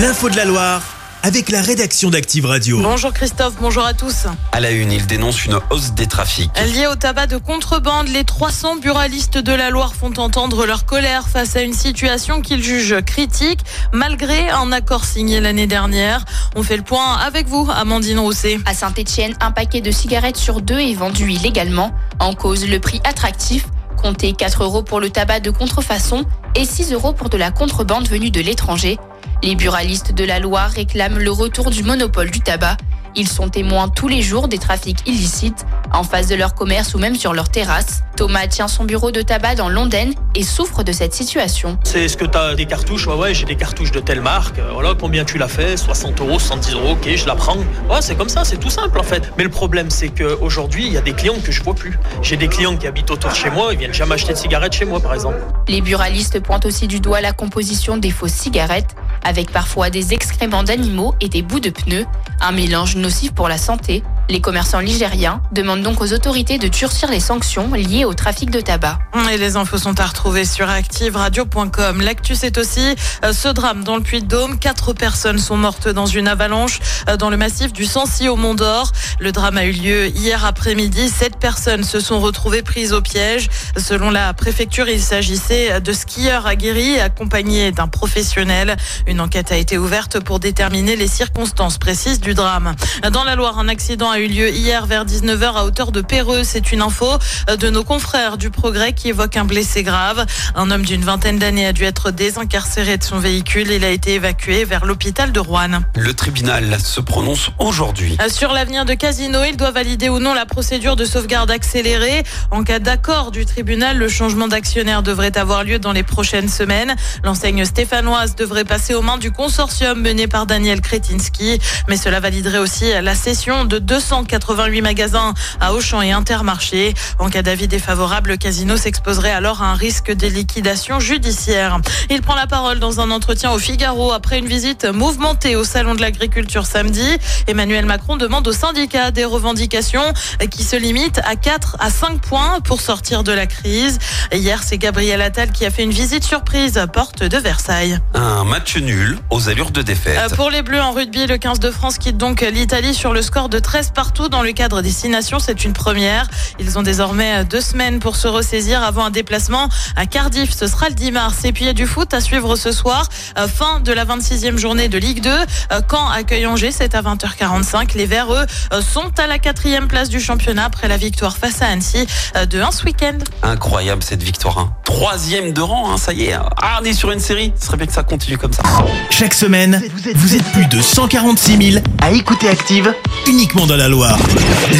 L'info de la Loire avec la rédaction d'Active Radio. Bonjour Christophe, bonjour à tous. À la une, il dénonce une hausse des trafics. Lié au tabac de contrebande, les 300 buralistes de la Loire font entendre leur colère face à une situation qu'ils jugent critique, malgré un accord signé l'année dernière. On fait le point avec vous, Amandine Rousset. À Saint-Etienne, un paquet de cigarettes sur deux est vendu illégalement. En cause, le prix attractif. Comptez 4 euros pour le tabac de contrefaçon et 6 euros pour de la contrebande venue de l'étranger. Les buralistes de la Loire réclament le retour du monopole du tabac. Ils sont témoins tous les jours des trafics illicites, en face de leur commerce ou même sur leur terrasse. Thomas tient son bureau de tabac dans Londaine et souffre de cette situation. C'est ce que tu as des cartouches? Ouais, ouais, j'ai des cartouches de telle marque. Euh, Voilà, combien tu l'as fait? 60 euros, 70 euros, ok, je la prends. Ouais, c'est comme ça, c'est tout simple en fait. Mais le problème, c'est qu'aujourd'hui, il y a des clients que je vois plus. J'ai des clients qui habitent autour de chez moi, ils viennent jamais acheter de cigarettes chez moi par exemple. Les buralistes pointent aussi du doigt la composition des fausses cigarettes, avec parfois des excréments d'animaux et des bouts de pneus, un mélange nocif pour la santé. Les commerçants ligériens demandent donc aux autorités de durcir les sanctions liées au trafic de tabac. Et les infos sont à retrouver sur activeradio.com. L'actu, c'est aussi euh, ce drame dans le Puy-de-Dôme. Quatre personnes sont mortes dans une avalanche euh, dans le massif du Sancy au Mont d'Or. Le drame a eu lieu hier après-midi. Sept personnes se sont retrouvées prises au piège. Selon la préfecture, il s'agissait de skieurs aguerris accompagnés d'un professionnel. Une enquête a été ouverte pour déterminer les circonstances précises du drame. Dans la Loire, un accident a eu lieu hier vers 19h à hauteur de Péreux. C'est une info de nos confrères du Progrès qui évoque un blessé grave. Un homme d'une vingtaine d'années a dû être désincarcéré de son véhicule. Il a été évacué vers l'hôpital de Rouen. Le tribunal se prononce aujourd'hui. Sur l'avenir de Casino, il doit valider ou non la procédure de sauvegarde accélérée. En cas d'accord du tribunal, le changement d'actionnaire devrait avoir lieu dans les prochaines semaines. L'enseigne stéphanoise devrait passer aux mains du consortium mené par Daniel Kretinsky. Mais cela validerait aussi la cession de 288 magasins à Auchan et Intermarché. En cas d'avis défavorable, Casino s'exposerait alors à un risque de liquidation judiciaire. Il prend la parole dans un entretien au Figaro après une visite mouvementée au Salon de l'Agriculture samedi. Emmanuel Macron demande aux syndicats des revendications qui se limitent à 4 à 5 points pour sortir de la crise. Hier, c'est Gabriel Attal qui a fait une visite surprise à porte de Versailles. Un match nul aux allures de défaite. Euh, Pour les Bleus en rugby, le 15 de France quitte donc l'Italie sur le score de 13 partout dans le cadre des Six Nations. C'est une première. Ils ont désormais deux semaines pour se ressaisir avant un déplacement à Cardiff. Ce sera le 10 mars. Et puis il y a du foot à suivre ce soir. Euh, Fin de la 26e journée de Ligue 2. Euh, Caen accueille Angers, c'est à 20h45. Les Verts, eux, euh, sont à la quatrième place du championnat après la victoire face à Annecy de 1 ce week-end. Incroyable cette victoire. hein. Troisième de rang, hein, ça y est. Ah, on est sur une série. Ce serait bien que ça continue comme ça. Chaque semaine, vous êtes plus de 146 000 à écouter Active uniquement dans la Loire.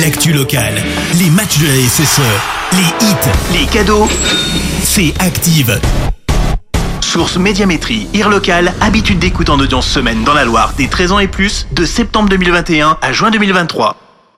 L'actu locale, les matchs de la SSE, les hits, les cadeaux, c'est Active. Source Médiamétrie, IR local, habitude d'écoute en audience semaine dans la Loire des 13 ans et plus, de septembre 2021 à juin 2023.